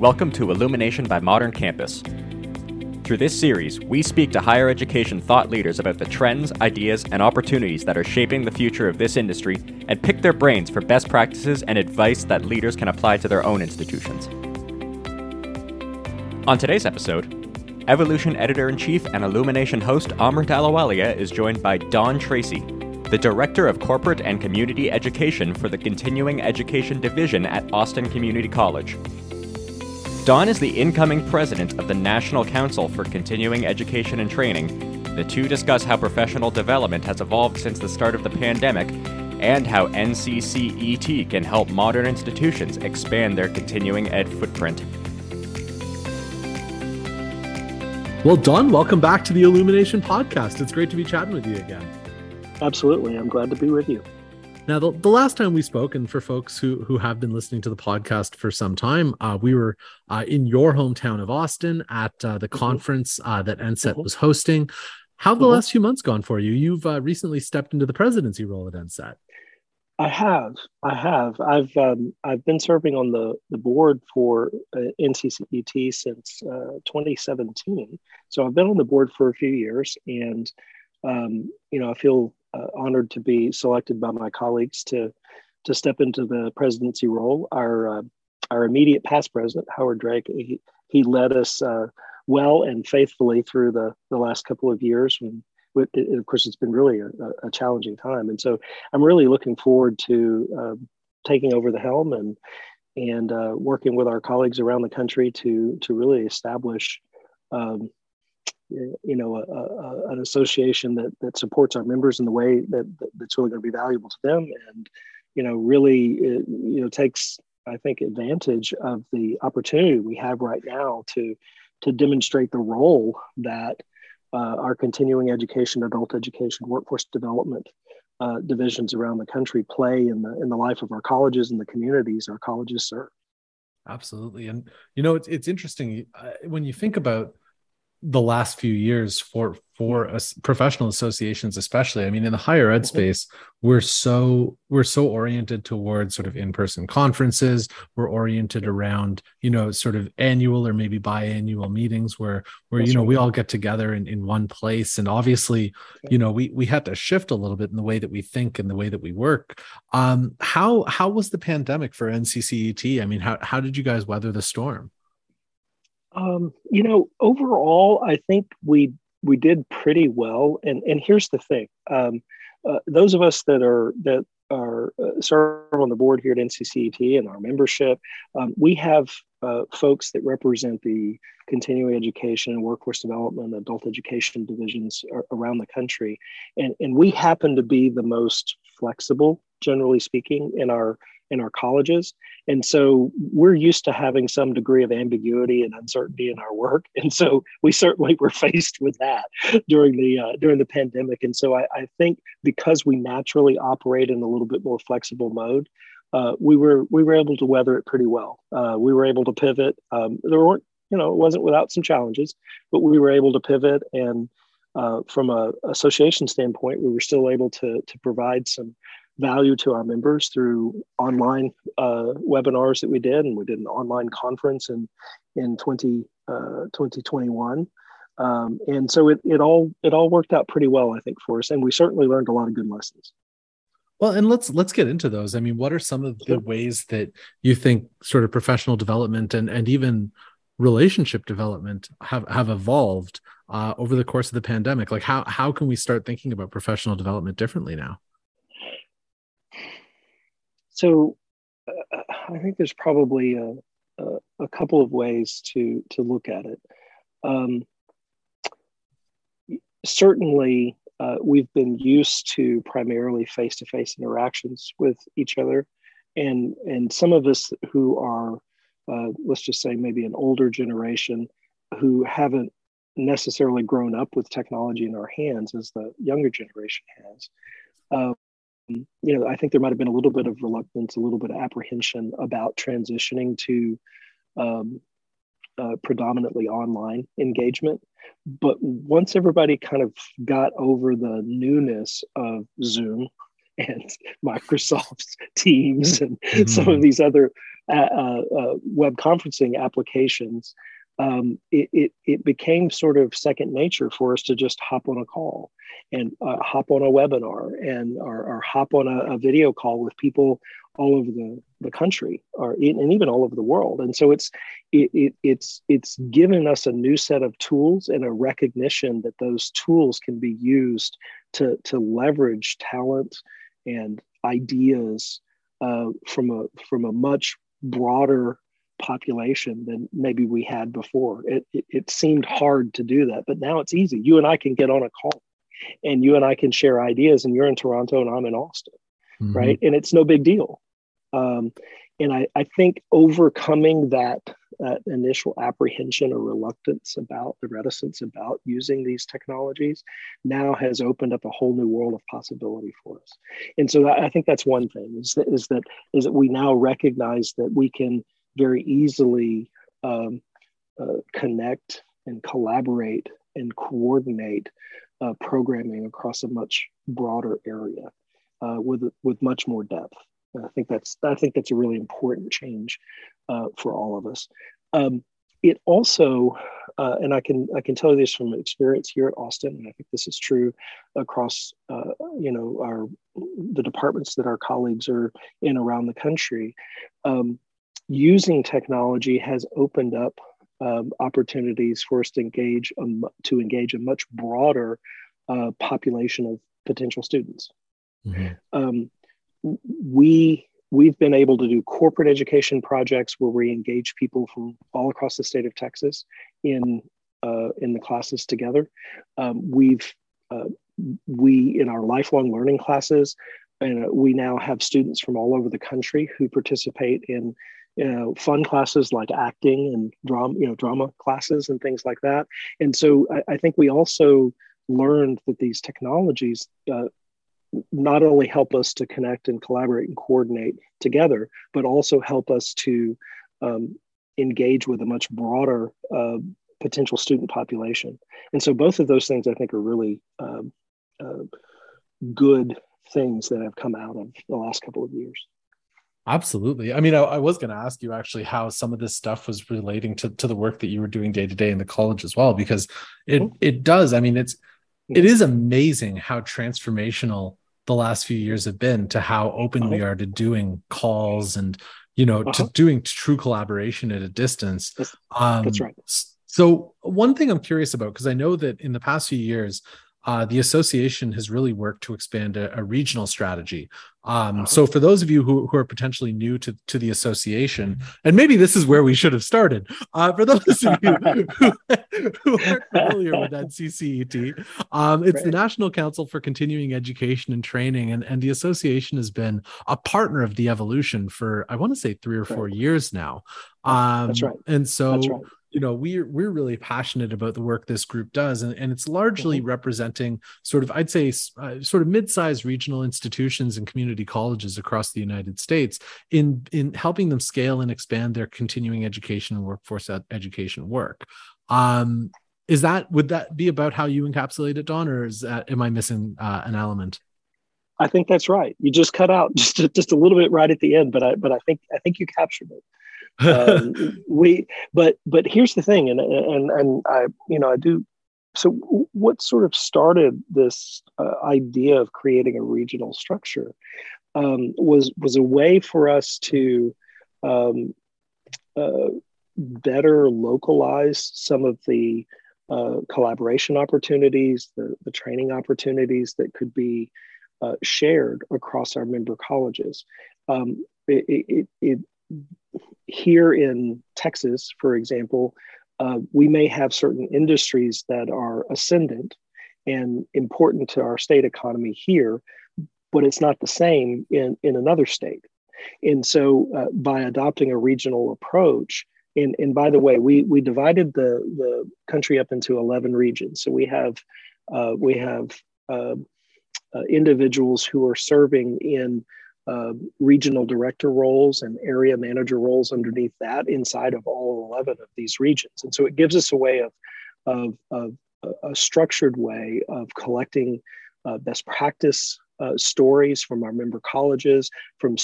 Welcome to Illumination by Modern Campus. Through this series, we speak to higher education thought leaders about the trends, ideas, and opportunities that are shaping the future of this industry and pick their brains for best practices and advice that leaders can apply to their own institutions. On today's episode, EvoLLLution Editor in Chief and Illumination host Amrit Ahluwalia is joined by Don Tracy, the Director of Corporate and Community Education for the Continuing Education Division at Austin Community College. Don is the incoming president of the National Council for Continuing Education and Training. The two discuss how professional development has evolved since the start of the pandemic and how NCCET can help modern institutions expand their continuing ed footprint. Well, Don, welcome back to the Illumination Podcast. It's great to be chatting with you again. Absolutely. I'm glad to be with you. Now, the, the last time we spoke, and for folks who who have been listening to the podcast for some time, uh, we were uh, in your hometown of Austin at uh, the mm-hmm. conference uh, that NCCET mm-hmm. was hosting. How have the mm-hmm. last few months gone for you? You've uh, recently stepped into the presidency role at NCCET. I have, I have. I've um, I've been serving on the the board for uh, NCCET since 2017. So I've been on the board for a few years, and um, you know I feel uh, honored to be selected by my colleagues to to step into the presidency role. Our uh, our immediate past president, Howard Drake, he, he led us uh, well and faithfully through the the last couple of years. It, of course, it's been really a, a, challenging time, and so I'm really looking forward to um, taking over the helm and and uh, working with our colleagues around the country to to really establish um, you know, a, a, an association that that supports our members in the way that, that that's really going to be valuable to them, and you know, really, it, you know, takes I think advantage of the opportunity we have right now to to demonstrate the role that uh, our continuing education, adult education, workforce development uh, divisions around the country play in the in the life of our colleges and the communities our colleges serve. Absolutely, and you know, it's it's interesting uh, when you think about the last few years for for us professional associations especially i mean in the higher ed mm-hmm. space we're so we're so oriented towards sort of in-person conferences. We're oriented around you know sort of annual or maybe biannual meetings where where you know we all get together in, in one place. And obviously you know we we had to shift a little bit in the way that we think and the way that we work. Um how how was the pandemic for nccet i mean how how did you guys weather the storm um, you know, overall, I think we we did pretty well. And and here's the thing: um, uh, those of us that are that are uh, serve on the board here at NCCET and our membership, um, we have uh, folks that represent the continuing education and workforce development, adult education divisions around the country, and and we happen to be the most flexible, generally speaking, in our in our colleges. And so we're used to having some degree of ambiguity and uncertainty in our work. And so we certainly were faced with that during the uh, during the pandemic. And so I, I, think because we naturally operate in a little bit more flexible mode, uh, we were we were able to weather it pretty well. Uh, we were able to pivot. Um, there weren't you know it wasn't without some challenges, but we were able to pivot and uh, from a association standpoint, we were still able to to provide some value to our members through online uh, webinars that we did, and we did an online conference in in 20, uh, 2021. Um, and so it, it all it all worked out pretty well, I think, for us, and we certainly learned a lot of good lessons. Well, and let's let's get into those. I mean, what are some of the ways that you think sort of professional development and and even relationship development have have evolved uh, over the course of the pandemic? Like, how how can we start thinking about professional development differently now? So uh, I think there's probably a, a, a, couple of ways to to look at it. Um, certainly, uh, we've been used to primarily face-to-face interactions with each other, and and some of us who are, uh, let's just say, maybe an older generation who haven't necessarily grown up with technology in our hands as the younger generation has. You know, I think there might have been a little bit of reluctance, a little bit of apprehension about transitioning to um, uh, predominantly online engagement. But once everybody kind of got over the newness of Zoom and Microsoft's Teams and mm-hmm. some of these other uh, uh, uh, web conferencing applications, um, it, it, it, became sort of second nature for us to just hop on a call and uh, hop on a webinar and or, or hop on a, a, video call with people all over the, the country or and even all over the world. And so it's it, it, it's it's given us a new set of tools and a recognition that those tools can be used to to leverage talent and ideas uh, from a from a much broader population than maybe we had before. It, it, it seemed hard to do that, but now it's easy. You and I can get on a call, and you and I can share ideas. And you're in Toronto, and I'm in Austin, mm-hmm. right? And it's no big deal. Um, and I, I think overcoming that uh, initial apprehension or reluctance about the reticence about using these technologies now has opened up a whole new world of possibility for us. And so I think that's one thing is that is that is that we now recognize that we can very easily um, uh, connect and collaborate and coordinate uh, programming across a much broader area uh, with with much more depth. I think that's I think that's a really important change uh, for all of us. Um, it also, uh, and I can I can tell you this from experience here at Austin, and I think this is true across uh, you know our the departments that our colleagues are in around the country. Um, using technology has opened up um, opportunities for us to engage um, to engage a much broader uh, population of potential students. Mm-hmm. Um, we we've been able to do corporate education projects where we engage people from all across the state of Texas in uh, in the classes together. Um, we've uh, we in our lifelong learning classes, and we now have students from all over the country who participate in you know, fun classes like acting and drama, you know, drama classes and things like that. And so I, I think we also learned that these technologies uh, not only help us to connect and collaborate and coordinate together, but also help us to um, engage with a much broader uh, potential student population. And so both of those things I think are really um, uh, good things that have come out of the last couple of years. Absolutely. I mean, I, I was going to ask you actually how some of this stuff was relating to, to the work that you were doing day to day in the college as well, because it it does. I mean, it's it is amazing how transformational the last few years have been to how open uh-huh. we are to doing calls and you know uh-huh. to doing true collaboration at a distance. That's, um, that's right. So one thing I'm curious about because I know that in the past few years uh, the association has really worked to expand a, a regional strategy. Um, so, for those of you who, who are potentially new to, to the association, and maybe this is where we should have started, uh, for those of you who, who aren't familiar with NCCET, um, it's right. the National Council for Continuing Education and Training, and, and the association has been a partner of the EvoLLLution for, I want to say, three or four right. years now. Um, That's right. And so, you know we're we're really passionate about the work this group does and, and it's largely mm-hmm. representing sort of i'd say uh, sort of mid-sized regional institutions and community colleges across the united states in in helping them scale and expand their continuing education and workforce education work um is that would that be about how you encapsulate it don or is that am i missing uh, an element I think that's right. You just cut out just just a little bit right at the end, but I but I think I think you captured it um, we but but here's the thing and and and i you know i do so what sort of started this uh, idea of creating a regional structure um, was was a way for us to um, uh, better localize some of the uh, collaboration opportunities, the, the training opportunities that could be uh, shared across our member colleges. Um, it, it, it, here in Texas, for example, uh, we may have certain industries that are ascendant and important to our state economy here, but it's not the same in, in another state. And so, uh, by adopting a regional approach, and, and by the way, we, we divided the, the country up into 11 regions. So we have, uh, we have uh, uh, individuals who are serving in uh, regional director roles and area manager roles underneath that inside of all 11 of these regions. And so it gives us a way of, of, of a structured way of collecting uh, best practice uh, stories from our member colleges, from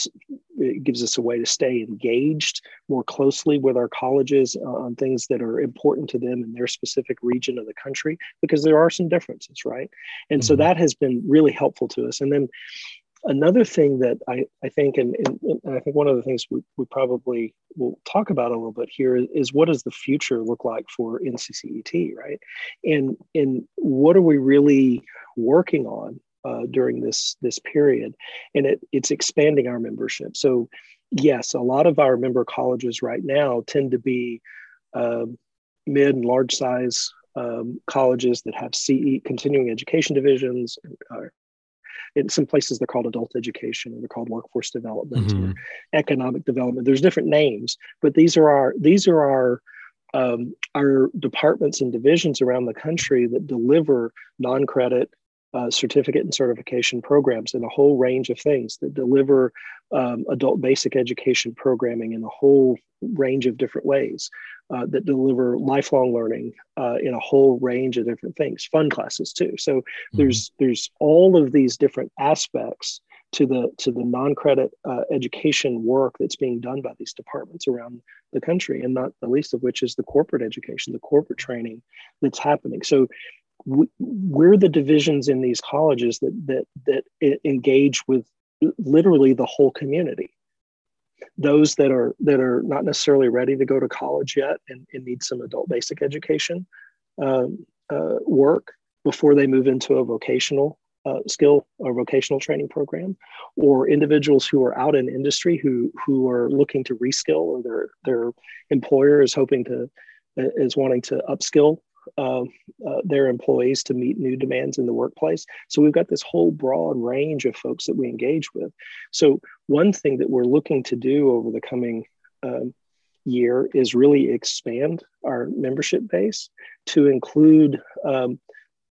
it gives us a way to stay engaged more closely with our colleges on things that are important to them in their specific region of the country because there are some differences right and mm-hmm. so that has been really helpful to us and then another thing that I, I think, and, and, and, I think one of the things we, we probably will talk about a little bit here is what does the future look like for NCCET, right? And, and what are we really working on uh, during this, this period? And it, it's expanding our membership. So yes, a lot of our member colleges right now tend to be uh, mid and large size um, colleges that have CE continuing education divisions, uh, in some places they're called adult education or they're called workforce development mm-hmm. or economic development there's different names but these are our these are our um, our departments and divisions around the country that deliver non-credit uh, certificate and certification programs in a whole range of things that deliver um, adult basic education programming in a whole range of different ways uh, that deliver lifelong learning uh, in a whole range of different things fun classes too so mm-hmm. there's there's all of these different aspects to the to the non-credit uh, education work that's being done by these departments around the country and not the least of which is the corporate education the corporate training that's happening so we're the divisions in these colleges that that that engage with literally the whole community. Those that are that are not necessarily ready to go to college yet and, and need some adult basic education um, uh, work before they move into a vocational uh, skill or vocational training program or individuals who are out in industry who who are looking to reskill or their their employer is hoping to is wanting to upskill uh, uh, their employees to meet new demands in the workplace. So we've got this whole broad range of folks that we engage with. So one thing that we're looking to do over the coming um, year is really expand our membership base to include um,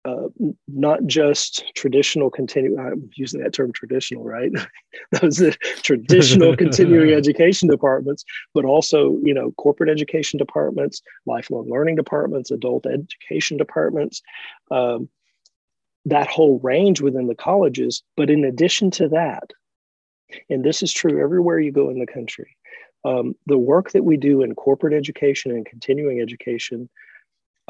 uh, not just traditional continuing i'm using that term traditional right? Those traditional continuing education departments but also you know corporate education departments lifelong learning departments adult education departments um, that whole range within the colleges. But in addition to that and this is true everywhere you go in the country um, the work that we do in corporate education and continuing education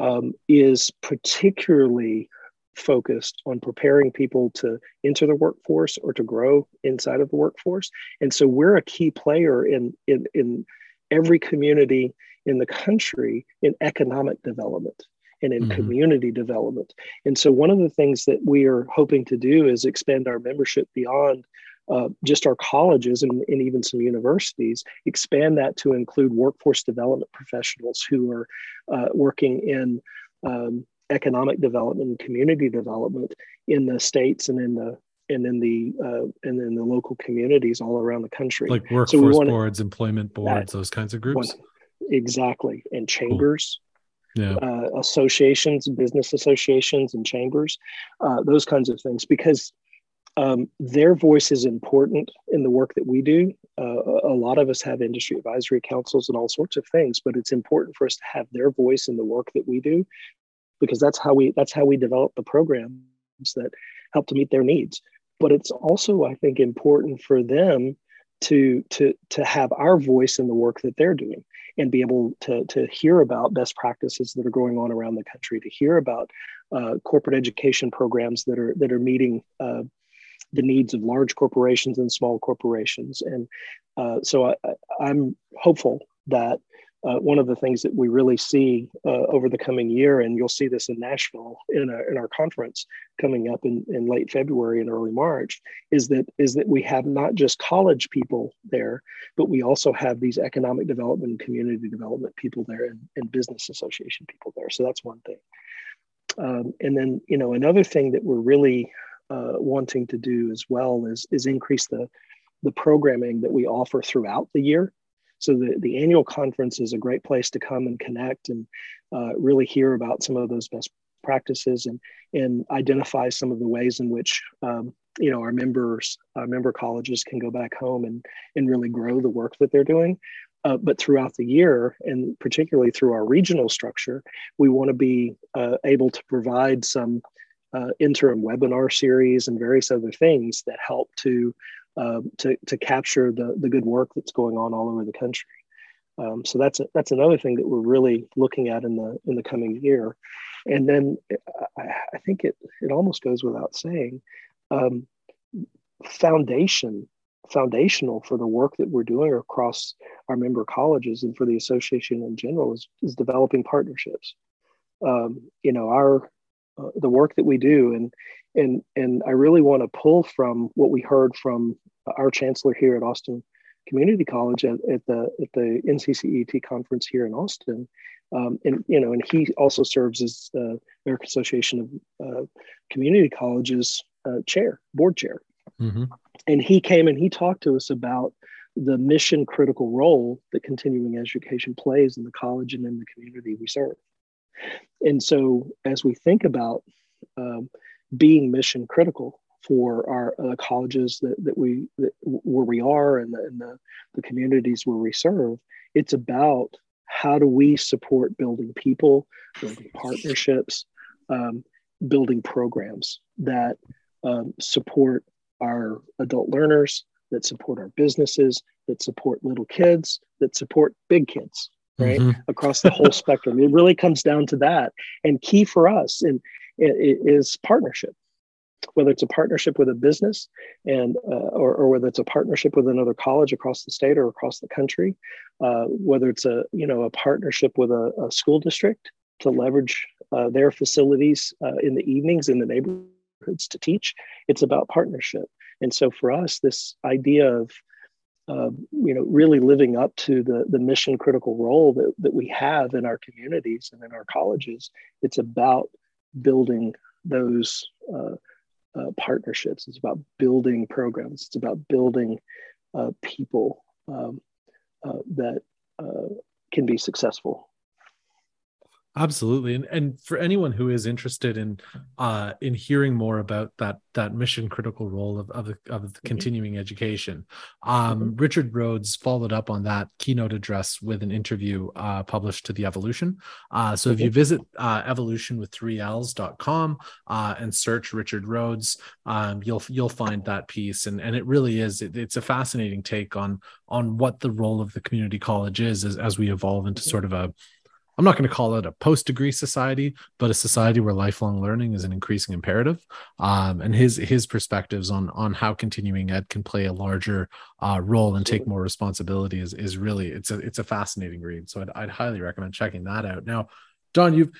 um, is particularly focused on preparing people to enter the workforce or to grow inside of the workforce. And so we're a key player in, in, in every community in the country in economic development and in mm-hmm. community development. And so one of the things that we are hoping to do is expand our membership beyond uh, just our colleges and, and, even some universities, expand that to include workforce development professionals who are uh, working in um, economic development and community development in the states and in the and in the uh, and in the local communities all around the country, like workforce so wanna, boards, employment boards, that, those kinds of groups. Exactly, and chambers, cool. yeah, uh, associations, business associations, and chambers, uh, those kinds of things, because um, their voice is important in the work that we do. Uh, a lot of us have industry advisory councils and all sorts of things, but it's important for us to have their voice in the work that we do because that's how we that's how we develop the programs that help to meet their needs. But it's also, I think, important for them to to to have our voice in the work that they're doing and be able to to hear about best practices that are going on around the country, to hear about uh, corporate education programs that are that are meeting uh, the needs of large corporations and small corporations. And uh, so I, I'm hopeful that uh, one of the things that we really see uh, over the coming year, and you'll see this in Nashville in our, in our conference coming up in, in late February and early March, is that is that we have not just college people there, but we also have these economic development community development people there and, and business association people there. So that's one thing. Um, and then you know another thing that we're really uh, wanting to do as well is is increase the the programming that we offer throughout the year. So the, the annual conference is a great place to come and connect and uh, really hear about some of those best practices and, and identify some of the ways in which um, you know our members our member colleges can go back home and and really grow the work that they're doing uh, but throughout the year and particularly through our regional structure we want to be uh, able to provide some uh, interim webinar series and various other things that help to uh, to, to capture the, the good work that's going on all over the country. Um, so that's a, that's another thing that we're really looking at in the in the coming year. And then I, I think it it almost goes without saying, um, foundation foundational for the work that we're doing across our member colleges and for the association in general is, is developing partnerships. Um, you know, our uh, the work that we do, and and and I really want to pull from what we heard from our chancellor here at Austin Community College at, at the at the NCCET conference here in Austin. Um, and you know, and he also serves as the American Association of uh, Community Colleges uh, chair, board chair. Mm-hmm. And he came and he talked to us about the mission critical role that continuing education plays in the college and in the community we serve. And so, as we think about um, being mission critical for our uh, colleges that, that we that, where we are and, the, and the, the communities where we serve, it's about how do we support building people, building partnerships, um, building programs that um, support our adult learners, that support our businesses, that support little kids, that support big kids, right? Mm-hmm. Across the whole spectrum. It really comes down to that. And key for us in, is partnership. Whether it's a partnership with a business and uh, or, or, whether it's a partnership with another college across the state or across the country, uh, whether it's a you know a partnership with a, a school district to leverage uh, their facilities uh, in the evenings in the neighborhoods to teach. It's about partnership. And so for us, this idea of uh, you know really living up to the the mission critical role that, that we have in our communities and in our colleges, it's about building those uh, uh, partnerships. It's about building programs. It's about building uh, people um, uh, that uh, can be successful Absolutely. And and for anyone who is interested in uh in hearing more about that that mission critical role of of, of the mm-hmm. continuing education, um mm-hmm. Richard Rhodes followed up on that keynote address with an interview uh published to the EvoLLLution. Uh so mm-hmm. if you visit uh evolution with 3ls.com uh and search Richard Rhodes, um you'll you'll find that piece and and it really is it, it's a fascinating take on on what the role of the community college is as, as we evolve into sort of a I'm not going to call it a post degree society, but a society where lifelong learning is an increasing imperative. Um, and his his perspectives on on how continuing ed can play a larger uh, role and take more responsibility is is really it's a it's a fascinating read. So I'd, I'd highly recommend checking that out. Now, Don, you've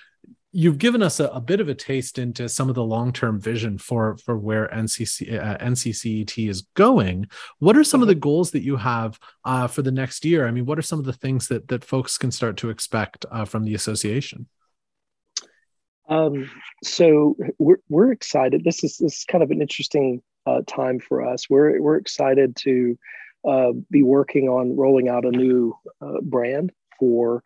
you've given us a, a, bit of a taste into some of the long-term vision for for where NCC uh, NCCET is going. What are some of the mm-hmm. goals that you have uh, for the next year? I mean, what are some of the things that that folks can start to expect uh, from the association? Um, so we're we're excited. This is this is kind of an interesting uh, time for us. We're we're excited to uh, be working on rolling out a new uh, brand for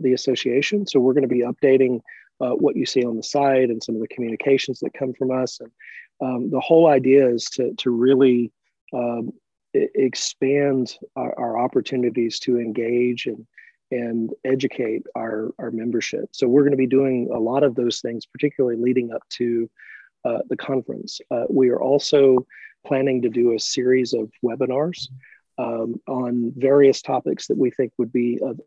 the association. So we're going to be updating uh, what you see on the site and some of the communications that come from us. And um, the whole idea is to, to really um, expand our, our, opportunities to engage and, and educate our, our membership. So we're going to be doing a lot of those things, particularly leading up to uh, the conference. Uh, we are also planning to do a series of webinars um, on various topics that we think would be of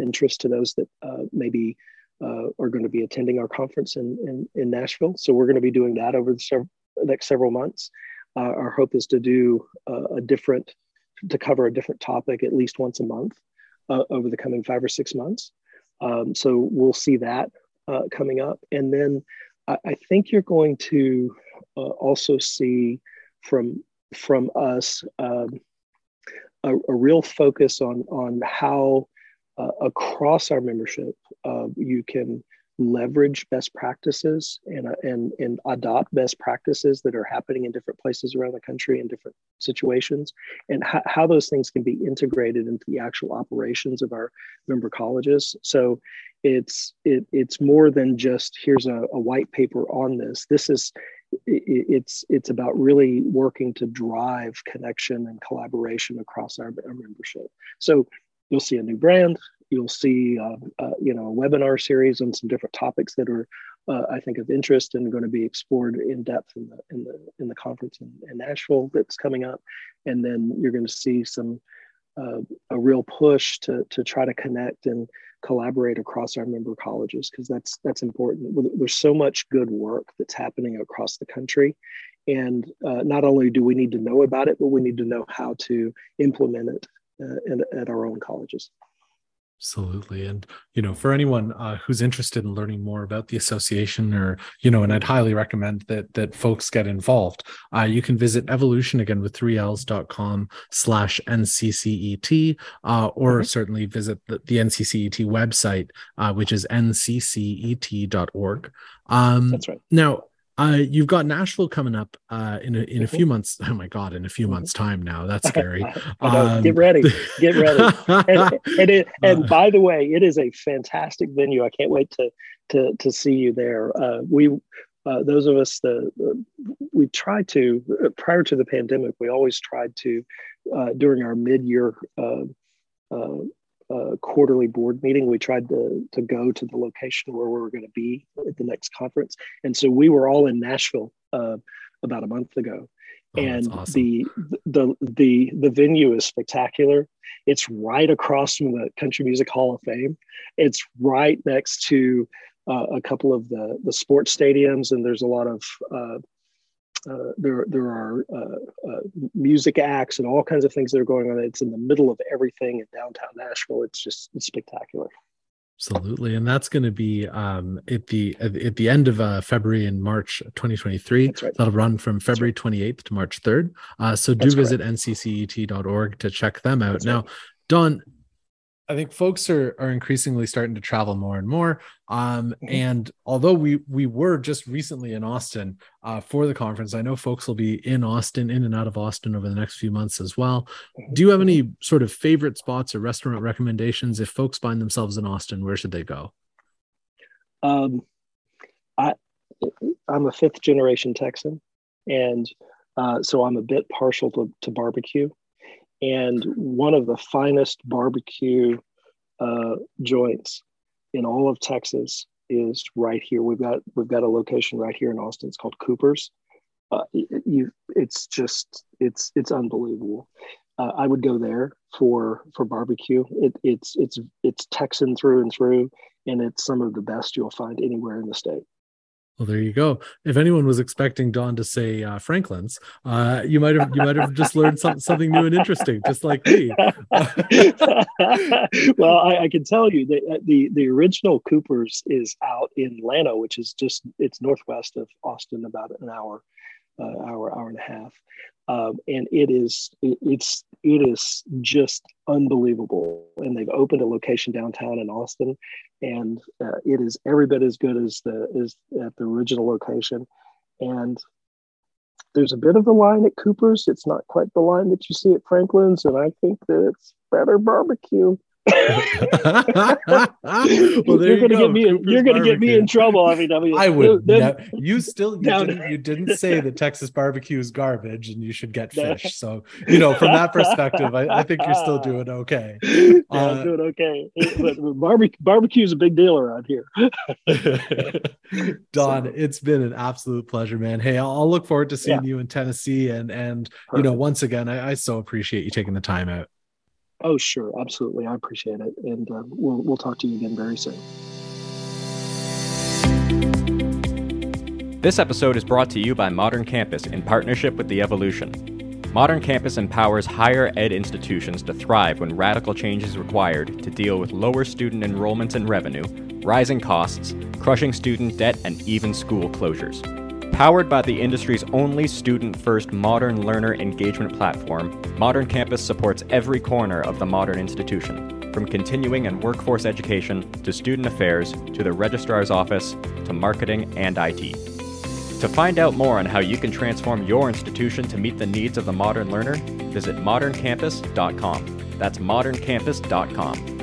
interest to those that uh, maybe uh, are going to be attending our conference in, in, in, Nashville. So we're going to be doing that over the sev- next several months. Uh, our hope is to do uh, a different, to cover a different topic at least once a month uh, over the coming five or six months. Um, so we'll see that uh, coming up. And then I, I think you're going to also see from, from us um, a, a real focus on, on how uh, across our membership, uh, you can leverage best practices and, uh, and, and adopt best practices that are happening in different places around the country in different situations and how, those things can be integrated into the actual operations of our member colleges. So it's it, it's more than just here's a, a white paper on this. This is it, it's it's about really working to drive connection and collaboration across our, our membership. So you'll see a new brand. You'll see, uh, uh, you know, a webinar series on some different topics that are uh, I think, of interest and going to be explored in depth in the in the in the conference in, in Nashville that's coming up, and then you're going to see some uh, a real push to to try to connect and collaborate across our member colleges because that's that's important. There's so much good work that's happening across the country, and uh, not only do we need to know about it, but we need to know how to implement it uh, at our own colleges. Absolutely. And, you know, for anyone uh, who's interested in learning more about the association or, you know, and I'd highly recommend that, that folks get involved, uh, you can visit evolution again with 3ls.com slash NCCET, uh, or mm-hmm. certainly visit the, the NCCET website, uh, which is nccet.org. Um, That's right. Now, uh, you've got Nashville coming up uh, in a, in a mm-hmm. few months. Oh my God, in a few mm-hmm. months' time now. That's scary. um, get ready, get ready. and, and, it, and uh. by the way, it is a fantastic venue. I can't wait to to to see you there. Uh, we uh, those of us that we try to prior to the pandemic, we always tried to during our mid year uh, quarterly board meeting, we tried to, to go to the location where we were going to be at the next conference. And so we were all in Nashville uh, about a month ago. Oh, and awesome. the, the the the venue is spectacular. It's right across from the Country Music Hall of Fame. It's right next to uh, a couple of the the sports stadiums, and there's a lot of uh, there, there are uh, uh, music acts and all kinds of things that are going on. It's in the middle of everything in downtown Nashville. It's just it's spectacular. Absolutely, and that's going to be um, at the at the end of uh, February and March 2023. Right. That'll run from February right. 28th to March 3rd. Uh, so do that's visit correct. nccet.org to check them out. That's now, right. Don, I think folks are are increasingly starting to travel more and more. Um, mm-hmm. and although we we were just recently in Austin uh, for the conference, I know folks will be in Austin, in and out of Austin over the next few months as well. Mm-hmm. Do you have any sort of favorite spots or restaurant recommendations if folks find themselves in Austin? Where should they go? Um, I I'm a fifth generation Texan, and uh, so I'm a bit partial to, to barbecue and one of the finest barbecue uh, joints in all of Texas is right here. We've got we've got a location right here in Austin. It's called Cooper's. Uh, you, it's just it's it's unbelievable. Uh, I would go there for for barbecue. It, it's it's it's Texan through and through, and it's some of the best you'll find anywhere in the state. Well, there you go. If anyone was expecting Don to say uh, Franklin's, uh, you might have you might have just learned some, something new and interesting, just like me. well, I, I, can tell you that uh, the the original Cooper's is out in Llano, which is just it's northwest of Austin, about an hour, uh, hour hour and a half, um, and it is it, it's it is just unbelievable. And they've opened a location downtown in Austin, and uh, it is every bit as good as the as at the original location. And there's a bit of a line at Cooper's. It's not quite the line that you see at Franklin's, and I think that it's better barbecue. well, you're gonna get me. In, you're gonna get me in trouble, IVW. I would. Then, you still you didn't, you didn't say that Texas barbecue is garbage and you should get fish. So you know, from that perspective, I, I think you're still doing okay. Yeah, uh, I'm doing okay. But barbecue barbecue is a big deal around here. Don, so. it's been an absolute pleasure, man. Hey, I'll, I'll look forward to seeing yeah. you in Tennessee, and and Perfect. you know, once again, I, I so appreciate you taking the time out. Oh, sure, absolutely. I appreciate it, and uh, we'll we'll talk to you again very soon. This episode is brought to you by Modern Campus in partnership with the EvoLLLution. Modern Campus empowers higher ed institutions to thrive when radical change is required to deal with lower student enrollments and revenue, rising costs, crushing student debt, and even school closures. Powered by the industry's only student first modern learner engagement platform, Modern Campus supports every corner of the modern institution, from continuing and workforce education to student affairs to the registrar's office to marketing and IT. To find out more on how you can transform your institution to meet the needs of the modern learner, visit moderncampus.com. That's moderncampus.com.